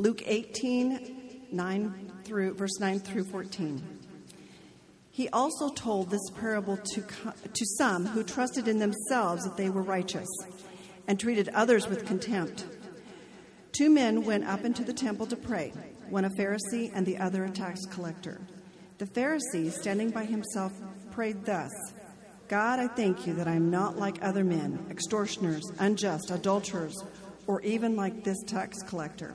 Luke 18, 9 through, verse 9 through 14. He also told this parable to, to some who trusted in themselves that they were righteous and treated others with contempt. Two men went up into the temple to pray, one a Pharisee and the other a tax collector. The Pharisee, standing by himself, prayed thus God, I thank you that I am not like other men, extortioners, unjust, adulterers, or even like this tax collector.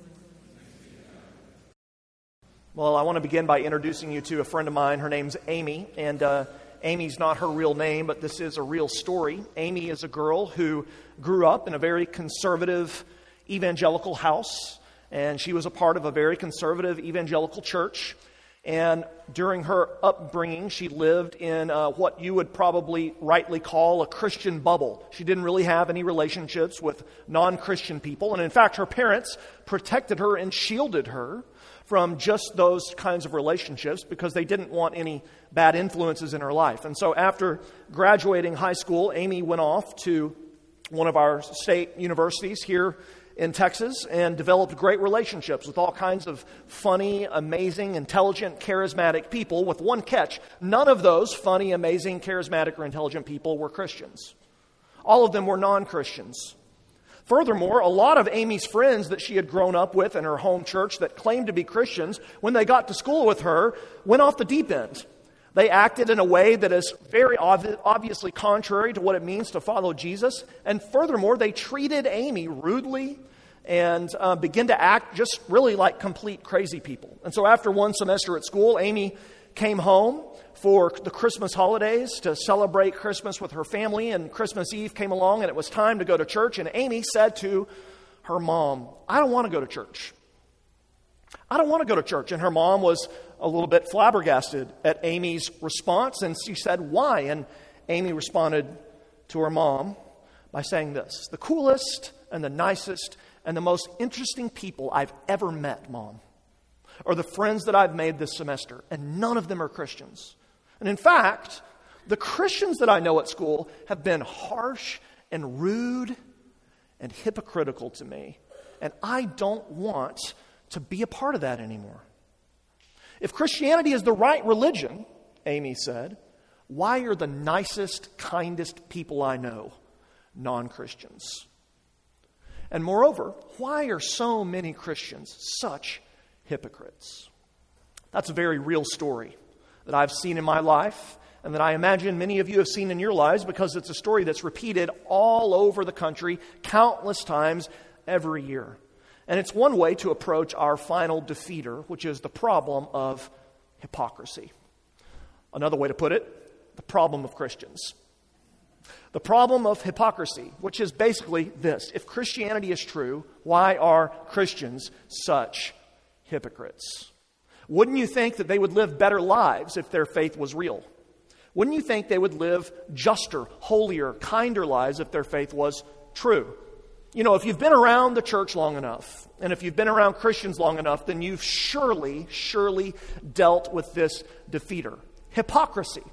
Well, I want to begin by introducing you to a friend of mine. Her name's Amy, and uh, Amy's not her real name, but this is a real story. Amy is a girl who grew up in a very conservative evangelical house, and she was a part of a very conservative evangelical church. And during her upbringing, she lived in uh, what you would probably rightly call a Christian bubble. She didn't really have any relationships with non Christian people. And in fact, her parents protected her and shielded her from just those kinds of relationships because they didn't want any bad influences in her life. And so after graduating high school, Amy went off to one of our state universities here in Texas and developed great relationships with all kinds of funny, amazing, intelligent, charismatic people with one catch. None of those funny, amazing, charismatic, or intelligent people were Christians. All of them were non Christians. Furthermore, a lot of Amy's friends that she had grown up with in her home church that claimed to be Christians, when they got to school with her, went off the deep end. They acted in a way that is very obviously contrary to what it means to follow Jesus. And furthermore, they treated Amy rudely and uh, began to act just really like complete crazy people. And so, after one semester at school, Amy came home for the Christmas holidays to celebrate Christmas with her family, and Christmas Eve came along and it was time to go to church. And Amy said to her mom, I don't want to go to church. I don't want to go to church. And her mom was a little bit flabbergasted at Amy's response, and she said, Why? And Amy responded to her mom by saying this The coolest and the nicest and the most interesting people I've ever met, mom, are the friends that I've made this semester, and none of them are Christians. And in fact, the Christians that I know at school have been harsh and rude and hypocritical to me. And I don't want to be a part of that anymore. If Christianity is the right religion, Amy said, why are the nicest, kindest people I know non Christians? And moreover, why are so many Christians such hypocrites? That's a very real story that I've seen in my life and that I imagine many of you have seen in your lives because it's a story that's repeated all over the country countless times every year. And it's one way to approach our final defeater, which is the problem of hypocrisy. Another way to put it, the problem of Christians. The problem of hypocrisy, which is basically this if Christianity is true, why are Christians such hypocrites? Wouldn't you think that they would live better lives if their faith was real? Wouldn't you think they would live juster, holier, kinder lives if their faith was true? You know, if you've been around the church long enough, and if you've been around Christians long enough, then you've surely, surely dealt with this defeater hypocrisy.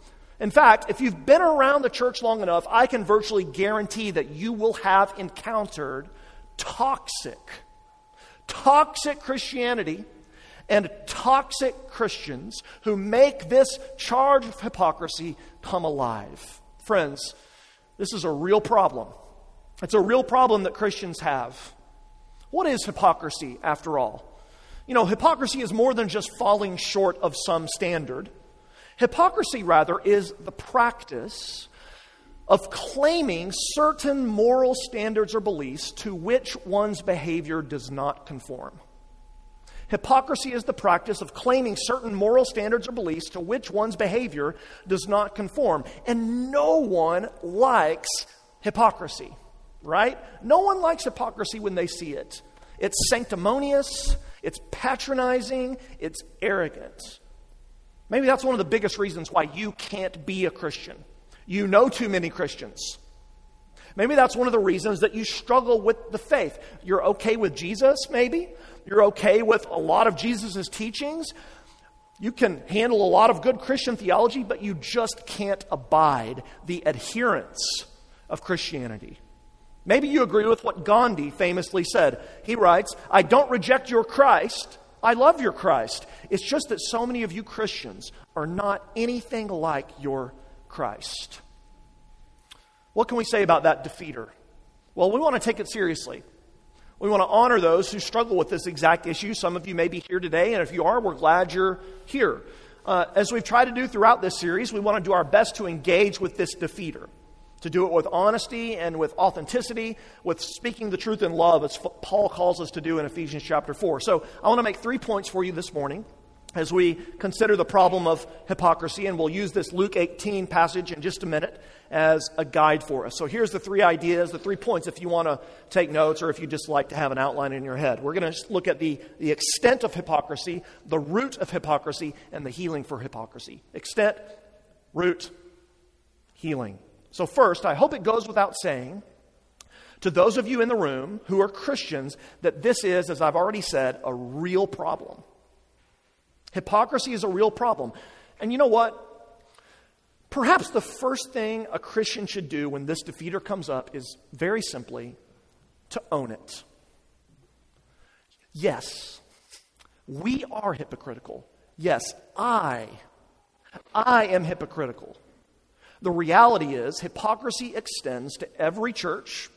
In fact, if you've been around the church long enough, I can virtually guarantee that you will have encountered toxic, toxic Christianity and toxic Christians who make this charge of hypocrisy come alive. Friends, this is a real problem. It's a real problem that Christians have. What is hypocrisy, after all? You know, hypocrisy is more than just falling short of some standard. Hypocrisy, rather, is the practice of claiming certain moral standards or beliefs to which one's behavior does not conform. Hypocrisy is the practice of claiming certain moral standards or beliefs to which one's behavior does not conform. And no one likes hypocrisy, right? No one likes hypocrisy when they see it. It's sanctimonious, it's patronizing, it's arrogant. Maybe that's one of the biggest reasons why you can't be a Christian. You know too many Christians. Maybe that's one of the reasons that you struggle with the faith. You're okay with Jesus, maybe. You're okay with a lot of Jesus' teachings. You can handle a lot of good Christian theology, but you just can't abide the adherents of Christianity. Maybe you agree with what Gandhi famously said. He writes, I don't reject your Christ. I love your Christ. It's just that so many of you Christians are not anything like your Christ. What can we say about that defeater? Well, we want to take it seriously. We want to honor those who struggle with this exact issue. Some of you may be here today, and if you are, we're glad you're here. Uh, as we've tried to do throughout this series, we want to do our best to engage with this defeater, to do it with honesty and with authenticity, with speaking the truth in love, as Paul calls us to do in Ephesians chapter 4. So I want to make three points for you this morning as we consider the problem of hypocrisy, and we'll use this Luke 18 passage in just a minute as a guide for us. So here's the three ideas, the three points if you want to take notes or if you just like to have an outline in your head. We're going to look at the, the extent of hypocrisy, the root of hypocrisy, and the healing for hypocrisy. Extent, root, healing. So, first, I hope it goes without saying to those of you in the room who are Christians that this is, as I've already said, a real problem. Hypocrisy is a real problem. And you know what? Perhaps the first thing a Christian should do when this defeater comes up is very simply to own it. Yes, we are hypocritical. Yes, I, I am hypocritical. The reality is, hypocrisy extends to every church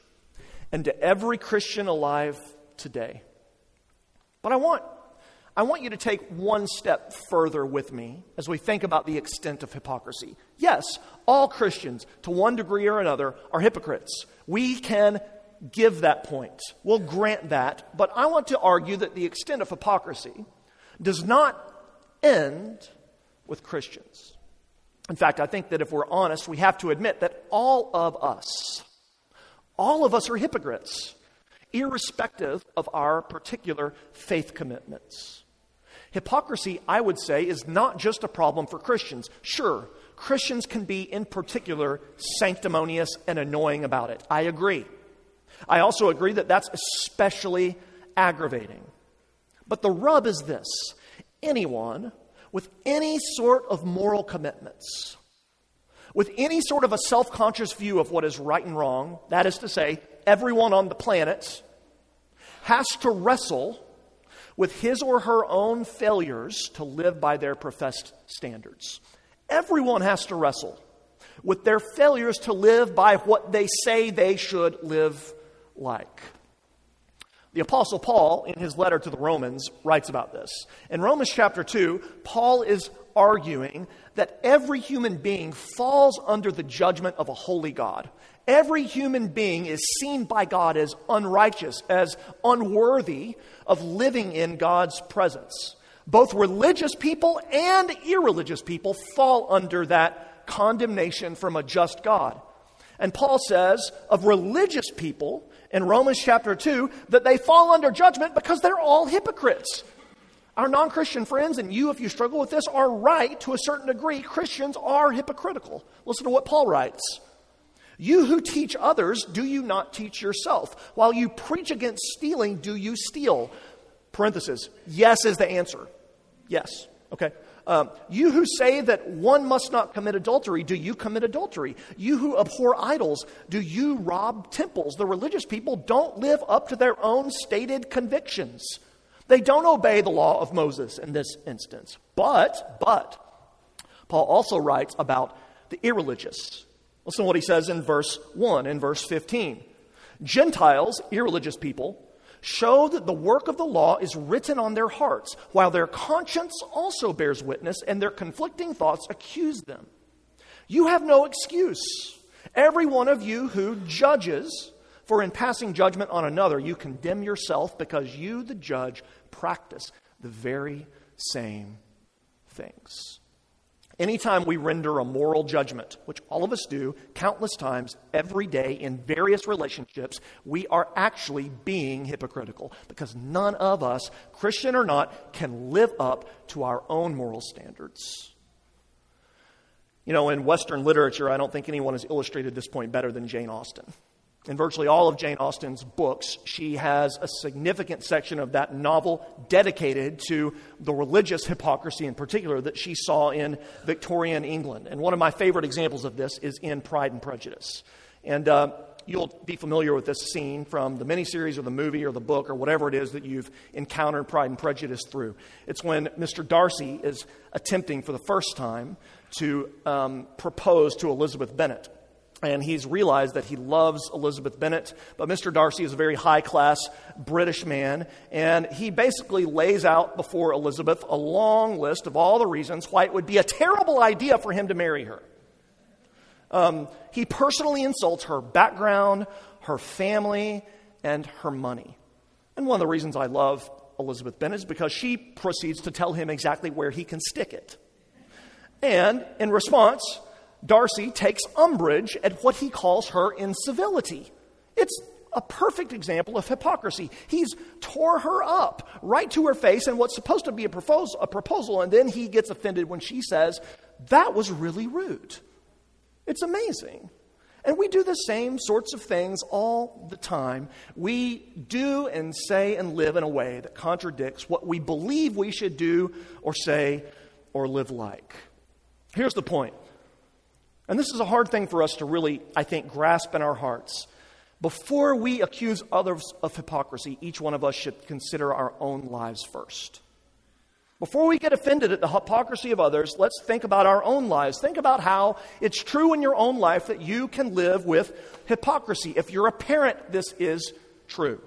and to every Christian alive today. But I want I want you to take one step further with me as we think about the extent of hypocrisy. Yes, all Christians, to one degree or another, are hypocrites. We can give that point. We'll grant that. But I want to argue that the extent of hypocrisy does not end with Christians. In fact, I think that if we're honest, we have to admit that all of us, all of us are hypocrites, irrespective of our particular faith commitments. Hypocrisy, I would say, is not just a problem for Christians. Sure, Christians can be, in particular, sanctimonious and annoying about it. I agree. I also agree that that's especially aggravating. But the rub is this anyone with any sort of moral commitments, with any sort of a self conscious view of what is right and wrong, that is to say, everyone on the planet, has to wrestle with his or her own failures to live by their professed standards. Everyone has to wrestle with their failures to live by what they say they should live like. The Apostle Paul, in his letter to the Romans, writes about this. In Romans chapter 2, Paul is arguing that every human being falls under the judgment of a holy God. Every human being is seen by God as unrighteous, as unworthy of living in God's presence. Both religious people and irreligious people fall under that condemnation from a just God. And Paul says of religious people in Romans chapter 2 that they fall under judgment because they're all hypocrites. Our non Christian friends, and you, if you struggle with this, are right to a certain degree. Christians are hypocritical. Listen to what Paul writes. You who teach others, do you not teach yourself? While you preach against stealing, do you steal? Parenthesis. Yes is the answer. Yes. Okay. Um, you who say that one must not commit adultery, do you commit adultery? You who abhor idols, do you rob temples? The religious people don't live up to their own stated convictions. They don't obey the law of Moses in this instance. But, but, Paul also writes about the irreligious. Listen to what he says in verse 1 and verse 15. Gentiles, irreligious people, show that the work of the law is written on their hearts, while their conscience also bears witness, and their conflicting thoughts accuse them. You have no excuse. Every one of you who judges, for in passing judgment on another, you condemn yourself because you, the judge, practice the very same things. Anytime we render a moral judgment, which all of us do countless times every day in various relationships, we are actually being hypocritical because none of us, Christian or not, can live up to our own moral standards. You know, in Western literature, I don't think anyone has illustrated this point better than Jane Austen. In virtually all of Jane Austen's books, she has a significant section of that novel dedicated to the religious hypocrisy in particular that she saw in Victorian England. And one of my favorite examples of this is in Pride and Prejudice. And uh, you'll be familiar with this scene from the miniseries or the movie or the book or whatever it is that you've encountered Pride and Prejudice through. It's when Mr. Darcy is attempting for the first time to um, propose to Elizabeth Bennet and he's realized that he loves Elizabeth Bennet. But Mr. Darcy is a very high class British man, and he basically lays out before Elizabeth a long list of all the reasons why it would be a terrible idea for him to marry her. Um, he personally insults her background, her family, and her money. And one of the reasons I love Elizabeth Bennet is because she proceeds to tell him exactly where he can stick it. And in response, Darcy takes umbrage at what he calls her incivility. It's a perfect example of hypocrisy. He's tore her up right to her face in what's supposed to be a proposal, a proposal, and then he gets offended when she says, That was really rude. It's amazing. And we do the same sorts of things all the time. We do and say and live in a way that contradicts what we believe we should do or say or live like. Here's the point and this is a hard thing for us to really, I think, grasp in our hearts. Before we accuse others of hypocrisy, each one of us should consider our own lives first. Before we get offended at the hypocrisy of others, let's think about our own lives. Think about how it's true in your own life that you can live with hypocrisy. If you're a parent, this is true.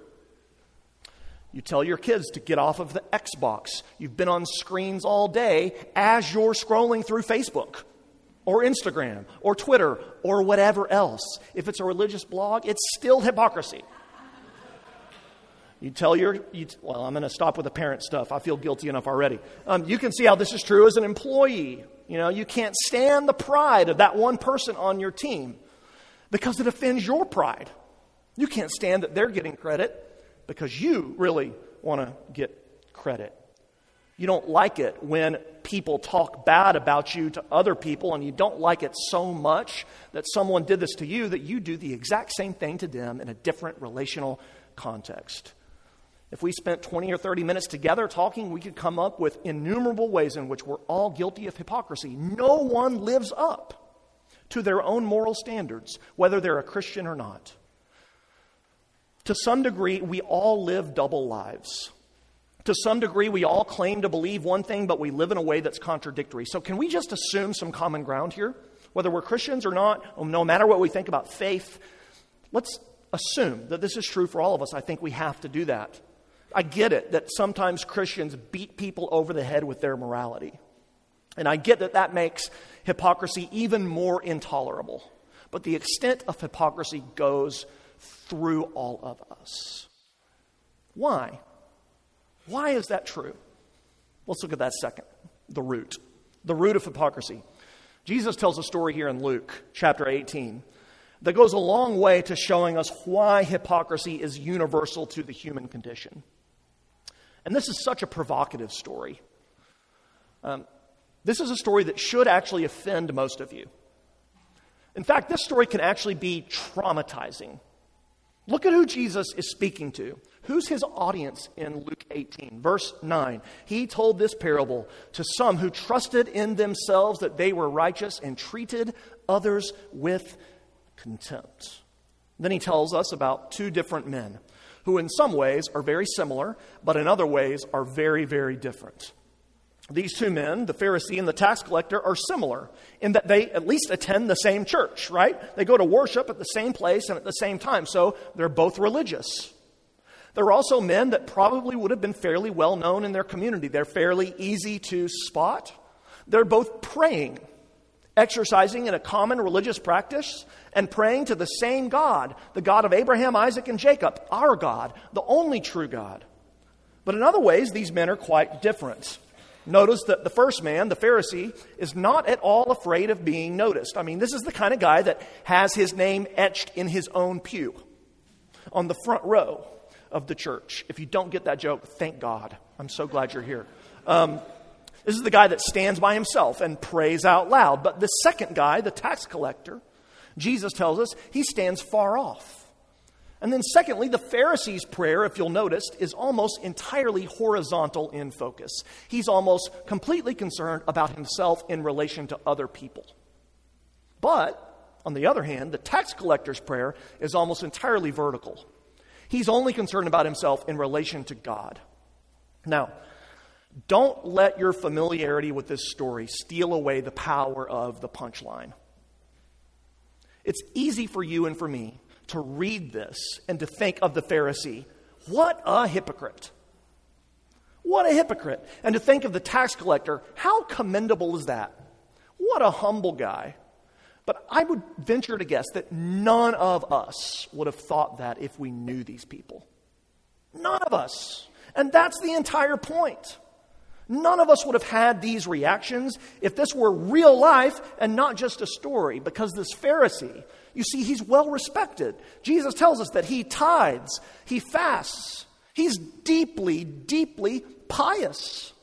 You tell your kids to get off of the Xbox. You've been on screens all day as you're scrolling through Facebook or Instagram or Twitter or whatever else. If it's a religious blog, it's still hypocrisy. You tell your, you, well, I'm going to stop with the parent stuff. I feel guilty enough already. Um, you can see how this is true as an employee. You know, you can't stand the pride of that one person on your team because it offends your pride. You can't stand that they're getting credit because you really want to get credit. You don't like it when people talk bad about you to other people, and you don't like it so much that someone did this to you that you do the exact same thing to them in a different relational context. If we spent 20 or 30 minutes together talking, we could come up with innumerable ways in which we're all guilty of hypocrisy. No one lives up to their own moral standards, whether they're a Christian or not. To some degree, we all live double lives. To some degree, we all claim to believe one thing, but we live in a way that's contradictory. So, can we just assume some common ground here? Whether we're Christians or not, um, no matter what we think about faith, let's assume that this is true for all of us. I think we have to do that. I get it that sometimes Christians beat people over the head with their morality. And I get that that makes hypocrisy even more intolerable. But the extent of hypocrisy goes through all of us. Why? Why is that true? Let's look at that second the root. The root of hypocrisy. Jesus tells a story here in Luke chapter 18 that goes a long way to showing us why hypocrisy is universal to the human condition. And this is such a provocative story. Um, this is a story that should actually offend most of you. In fact, this story can actually be traumatizing. Look at who Jesus is speaking to. Who's his audience in Luke 18? Verse 9. He told this parable to some who trusted in themselves that they were righteous and treated others with contempt. Then he tells us about two different men who, in some ways, are very similar, but in other ways, are very, very different. These two men, the Pharisee and the tax collector, are similar in that they at least attend the same church, right? They go to worship at the same place and at the same time, so they're both religious. There are also men that probably would have been fairly well known in their community. They're fairly easy to spot. They're both praying, exercising in a common religious practice, and praying to the same God, the God of Abraham, Isaac, and Jacob, our God, the only true God. But in other ways, these men are quite different. Notice that the first man, the Pharisee, is not at all afraid of being noticed. I mean, this is the kind of guy that has his name etched in his own pew on the front row of the church. If you don't get that joke, thank God. I'm so glad you're here. Um, this is the guy that stands by himself and prays out loud. But the second guy, the tax collector, Jesus tells us he stands far off. And then, secondly, the Pharisee's prayer, if you'll notice, is almost entirely horizontal in focus. He's almost completely concerned about himself in relation to other people. But, on the other hand, the tax collector's prayer is almost entirely vertical. He's only concerned about himself in relation to God. Now, don't let your familiarity with this story steal away the power of the punchline. It's easy for you and for me to read this and to think of the Pharisee. What a hypocrite! What a hypocrite. And to think of the tax collector, how commendable is that? What a humble guy. But I would venture to guess that none of us would have thought that if we knew these people. None of us. And that's the entire point. None of us would have had these reactions if this were real life and not just a story, because this Pharisee, you see, he's well respected. Jesus tells us that he tithes, he fasts, he's deeply, deeply pious.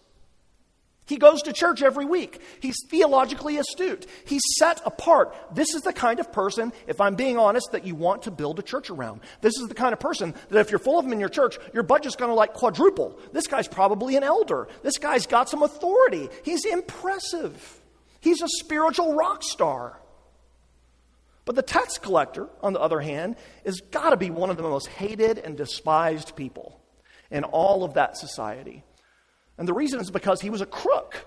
He goes to church every week. He's theologically astute. He's set apart. This is the kind of person, if I'm being honest, that you want to build a church around. This is the kind of person that if you're full of them in your church, your budget's going to like quadruple. This guy's probably an elder. This guy's got some authority. He's impressive. He's a spiritual rock star. But the tax collector, on the other hand, is got to be one of the most hated and despised people in all of that society. And the reason is because he was a crook.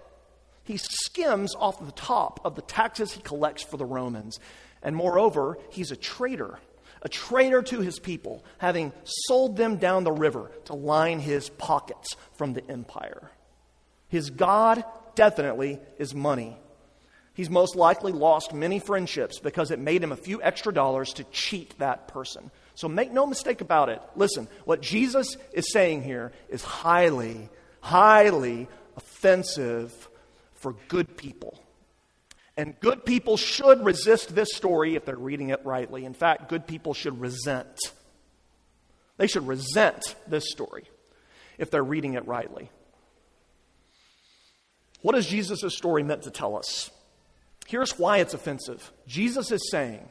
He skims off the top of the taxes he collects for the Romans. And moreover, he's a traitor, a traitor to his people, having sold them down the river to line his pockets from the empire. His God definitely is money. He's most likely lost many friendships because it made him a few extra dollars to cheat that person. So make no mistake about it. Listen, what Jesus is saying here is highly, highly offensive for good people. And good people should resist this story if they're reading it rightly. In fact, good people should resent. They should resent this story if they're reading it rightly. What is Jesus' story meant to tell us? Here's why it's offensive Jesus is saying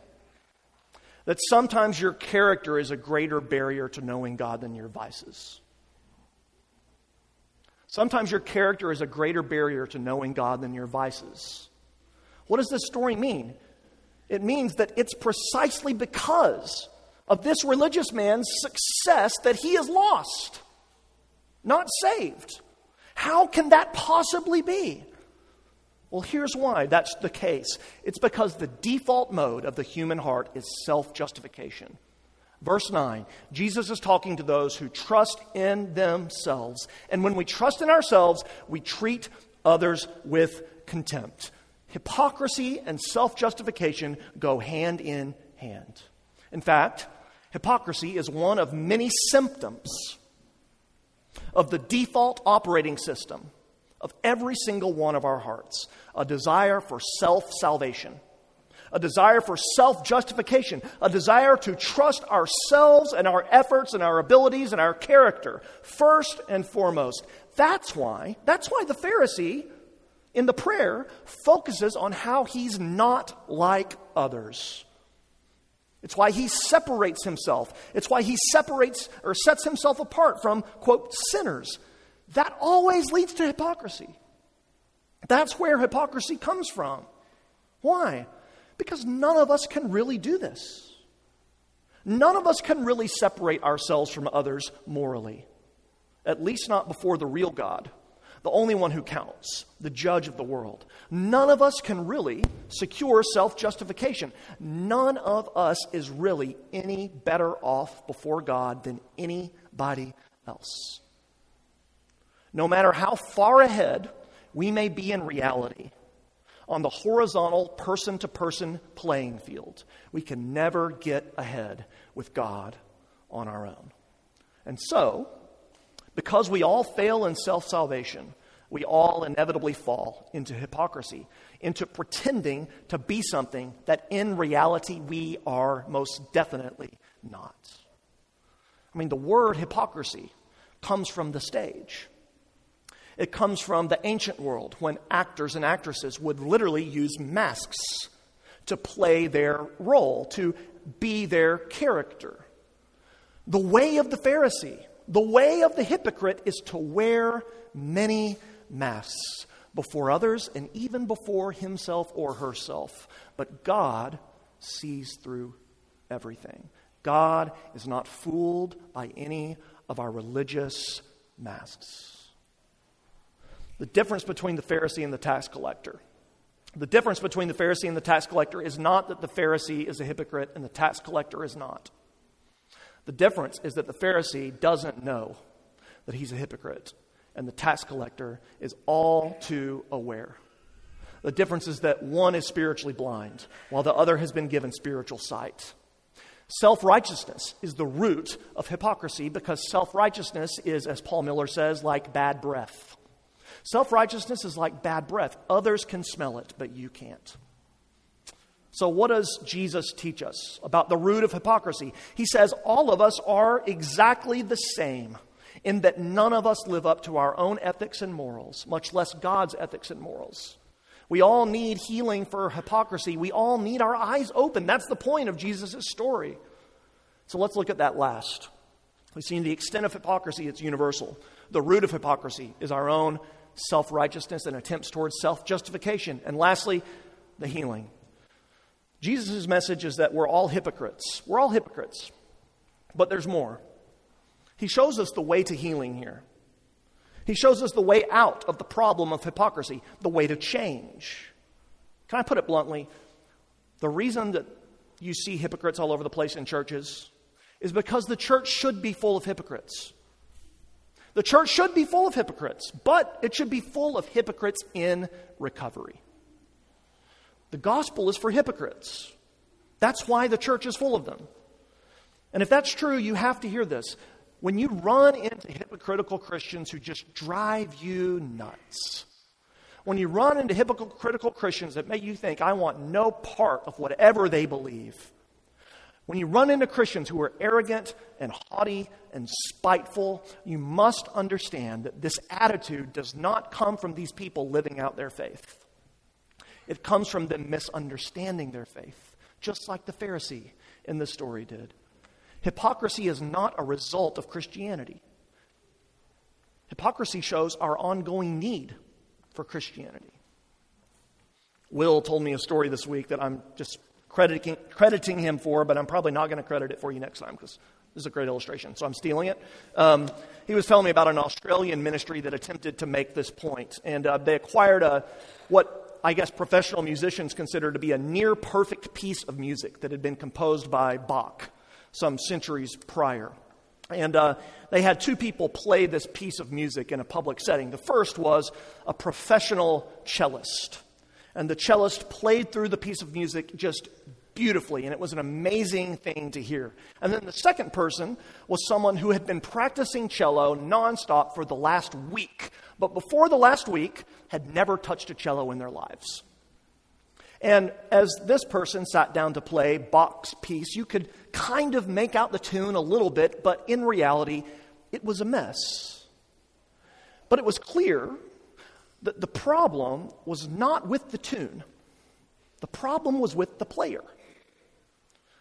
that sometimes your character is a greater barrier to knowing God than your vices. Sometimes your character is a greater barrier to knowing God than your vices. What does this story mean? It means that it's precisely because of this religious man's success that he is lost, not saved. How can that possibly be? Well, here's why that's the case it's because the default mode of the human heart is self justification. Verse 9, Jesus is talking to those who trust in themselves. And when we trust in ourselves, we treat others with contempt. Hypocrisy and self justification go hand in hand. In fact, hypocrisy is one of many symptoms of the default operating system of every single one of our hearts a desire for self salvation a desire for self justification, a desire to trust ourselves and our efforts and our abilities and our character first and foremost. That's why, that's why the Pharisee in the prayer focuses on how he's not like others. It's why he separates himself. It's why he separates or sets himself apart from, quote, sinners. That always leads to hypocrisy. That's where hypocrisy comes from. Why? Because none of us can really do this. None of us can really separate ourselves from others morally, at least not before the real God, the only one who counts, the judge of the world. None of us can really secure self justification. None of us is really any better off before God than anybody else. No matter how far ahead we may be in reality, on the horizontal person to person playing field. We can never get ahead with God on our own. And so, because we all fail in self salvation, we all inevitably fall into hypocrisy, into pretending to be something that in reality we are most definitely not. I mean, the word hypocrisy comes from the stage. It comes from the ancient world when actors and actresses would literally use masks to play their role, to be their character. The way of the Pharisee, the way of the hypocrite is to wear many masks before others and even before himself or herself. But God sees through everything. God is not fooled by any of our religious masks. The difference between the Pharisee and the tax collector. The difference between the Pharisee and the tax collector is not that the Pharisee is a hypocrite and the tax collector is not. The difference is that the Pharisee doesn't know that he's a hypocrite, and the tax collector is all too aware. The difference is that one is spiritually blind, while the other has been given spiritual sight. Self righteousness is the root of hypocrisy because self righteousness is, as Paul Miller says, like bad breath. Self righteousness is like bad breath. Others can smell it, but you can't. So, what does Jesus teach us about the root of hypocrisy? He says all of us are exactly the same in that none of us live up to our own ethics and morals, much less God's ethics and morals. We all need healing for hypocrisy. We all need our eyes open. That's the point of Jesus' story. So let's look at that last. We've seen the extent of hypocrisy, it's universal. The root of hypocrisy is our own self righteousness and attempts towards self justification. And lastly, the healing. Jesus' message is that we're all hypocrites. We're all hypocrites. But there's more. He shows us the way to healing here. He shows us the way out of the problem of hypocrisy, the way to change. Can I put it bluntly? The reason that you see hypocrites all over the place in churches is because the church should be full of hypocrites. The church should be full of hypocrites, but it should be full of hypocrites in recovery. The gospel is for hypocrites. That's why the church is full of them. And if that's true, you have to hear this. When you run into hypocritical Christians who just drive you nuts, when you run into hypocritical Christians that make you think, I want no part of whatever they believe, when you run into Christians who are arrogant and haughty and spiteful, you must understand that this attitude does not come from these people living out their faith. It comes from them misunderstanding their faith, just like the Pharisee in the story did. Hypocrisy is not a result of Christianity. Hypocrisy shows our ongoing need for Christianity. Will told me a story this week that I'm just crediting, crediting him for, but I'm probably not going to credit it for you next time because this is a great illustration, so I'm stealing it. Um, he was telling me about an Australian ministry that attempted to make this point, and uh, they acquired a what I guess professional musicians consider to be a near perfect piece of music that had been composed by Bach some centuries prior. And uh, they had two people play this piece of music in a public setting. The first was a professional cellist. And the cellist played through the piece of music just beautifully, and it was an amazing thing to hear. And then the second person was someone who had been practicing cello nonstop for the last week, but before the last week had never touched a cello in their lives. And as this person sat down to play Bach's piece, you could kind of make out the tune a little bit, but in reality, it was a mess. But it was clear that the problem was not with the tune, the problem was with the player.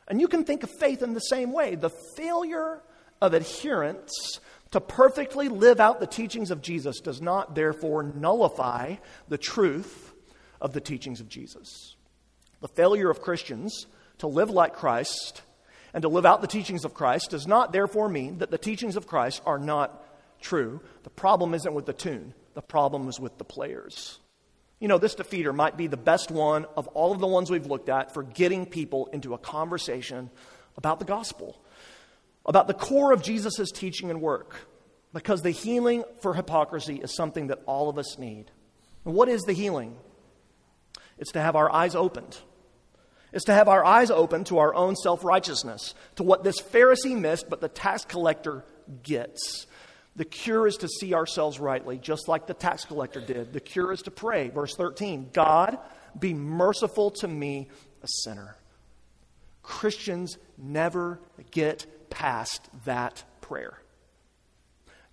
And you can think of faith in the same way. The failure of adherents to perfectly live out the teachings of Jesus does not, therefore, nullify the truth of the teachings of Jesus. The failure of Christians to live like Christ and to live out the teachings of Christ does not therefore mean that the teachings of Christ are not true. The problem isn't with the tune, the problem is with the players. You know, this defeater might be the best one of all of the ones we've looked at for getting people into a conversation about the gospel, about the core of Jesus' teaching and work, because the healing for hypocrisy is something that all of us need. And what is the healing? It's to have our eyes opened. It's to have our eyes open to our own self righteousness, to what this Pharisee missed, but the tax collector gets. The cure is to see ourselves rightly, just like the tax collector did. The cure is to pray. Verse 13 God, be merciful to me, a sinner. Christians never get past that prayer.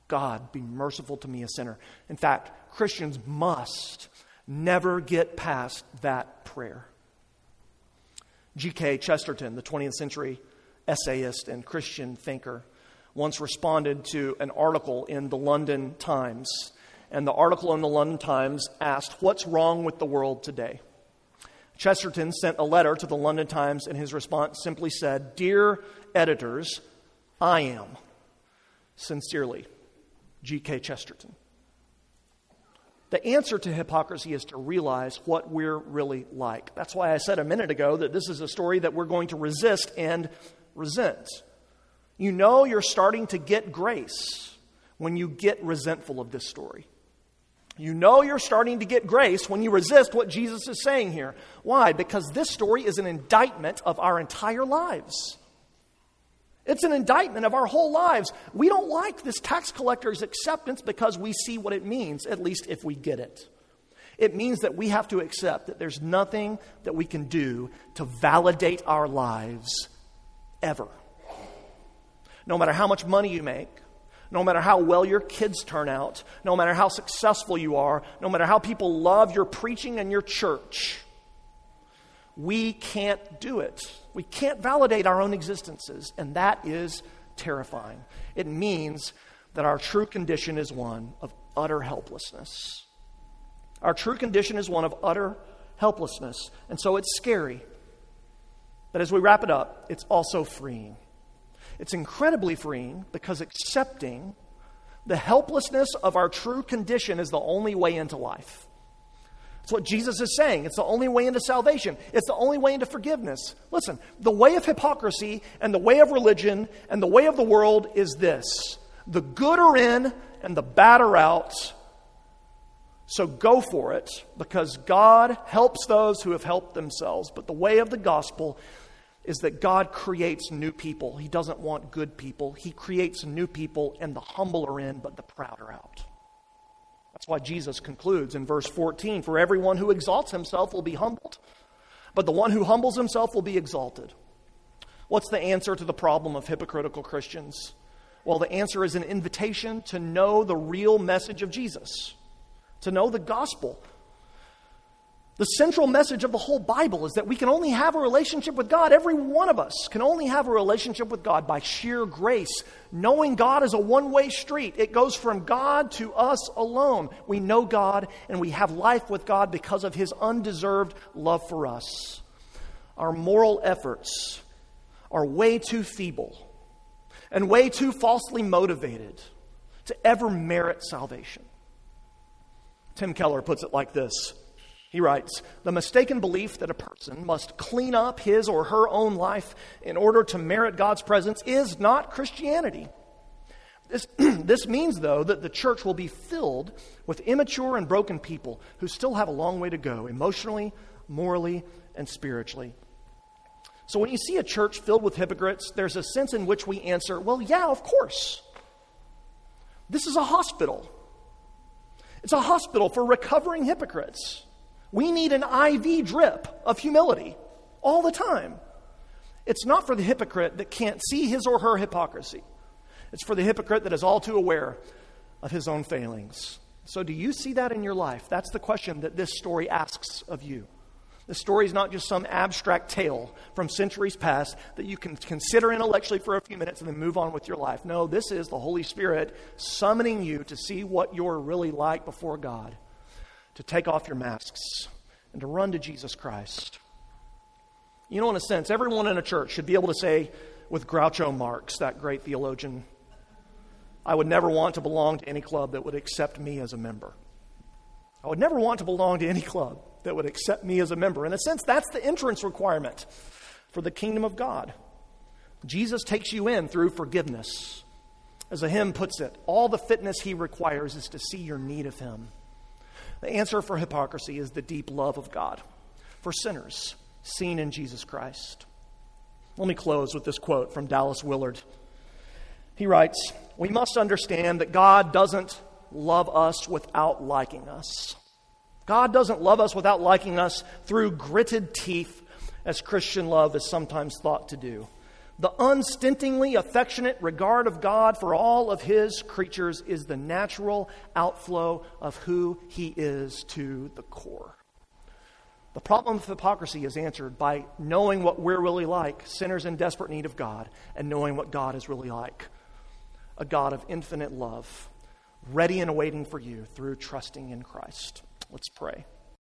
God, be merciful to me, a sinner. In fact, Christians must never get past that prayer. G.K. Chesterton, the 20th century essayist and Christian thinker, once responded to an article in the London Times. And the article in the London Times asked, What's wrong with the world today? Chesterton sent a letter to the London Times, and his response simply said, Dear editors, I am. Sincerely, G.K. Chesterton. The answer to hypocrisy is to realize what we're really like. That's why I said a minute ago that this is a story that we're going to resist and resent. You know you're starting to get grace when you get resentful of this story. You know you're starting to get grace when you resist what Jesus is saying here. Why? Because this story is an indictment of our entire lives. It's an indictment of our whole lives. We don't like this tax collector's acceptance because we see what it means, at least if we get it. It means that we have to accept that there's nothing that we can do to validate our lives ever. No matter how much money you make, no matter how well your kids turn out, no matter how successful you are, no matter how people love your preaching and your church, we can't do it. We can't validate our own existences, and that is terrifying. It means that our true condition is one of utter helplessness. Our true condition is one of utter helplessness, and so it's scary. But as we wrap it up, it's also freeing. It's incredibly freeing because accepting the helplessness of our true condition is the only way into life. It's what Jesus is saying. It's the only way into salvation. It's the only way into forgiveness. Listen, the way of hypocrisy and the way of religion and the way of the world is this the good are in and the bad are out. So go for it because God helps those who have helped themselves. But the way of the gospel is that God creates new people. He doesn't want good people. He creates new people, and the humble are in, but the proud are out. That's why Jesus concludes in verse 14 For everyone who exalts himself will be humbled, but the one who humbles himself will be exalted. What's the answer to the problem of hypocritical Christians? Well, the answer is an invitation to know the real message of Jesus, to know the gospel, the central message of the whole Bible is that we can only have a relationship with God. Every one of us can only have a relationship with God by sheer grace. Knowing God is a one way street, it goes from God to us alone. We know God and we have life with God because of His undeserved love for us. Our moral efforts are way too feeble and way too falsely motivated to ever merit salvation. Tim Keller puts it like this. He writes The mistaken belief that a person must clean up his or her own life in order to merit God's presence is not Christianity. This, this means, though, that the church will be filled with immature and broken people who still have a long way to go emotionally, morally, and spiritually. So when you see a church filled with hypocrites, there's a sense in which we answer, well, yeah, of course. This is a hospital. It's a hospital for recovering hypocrites. We need an IV drip of humility all the time. It's not for the hypocrite that can't see his or her hypocrisy, it's for the hypocrite that is all too aware of his own failings. So, do you see that in your life? That's the question that this story asks of you. The story is not just some abstract tale from centuries past that you can consider intellectually for a few minutes and then move on with your life. No, this is the Holy Spirit summoning you to see what you're really like before God to take off your masks and to run to Jesus Christ. You know, in a sense, everyone in a church should be able to say, with Groucho Marx, that great theologian, I would never want to belong to any club that would accept me as a member. I would never want to belong to any club that would accept me as a member. In a sense, that's the entrance requirement for the kingdom of God. Jesus takes you in through forgiveness. As a hymn puts it, all the fitness he requires is to see your need of him. The answer for hypocrisy is the deep love of God for sinners seen in Jesus Christ. Let me close with this quote from Dallas Willard. He writes we must understand that God doesn't love us without liking us. God doesn't love us without liking us through gritted teeth, as Christian love is sometimes thought to do. The unstintingly affectionate regard of God for all of His creatures is the natural outflow of who He is to the core. The problem of hypocrisy is answered by knowing what we're really like, sinners in desperate need of God, and knowing what God is really like a God of infinite love, ready and awaiting for you through trusting in Christ. Let's pray.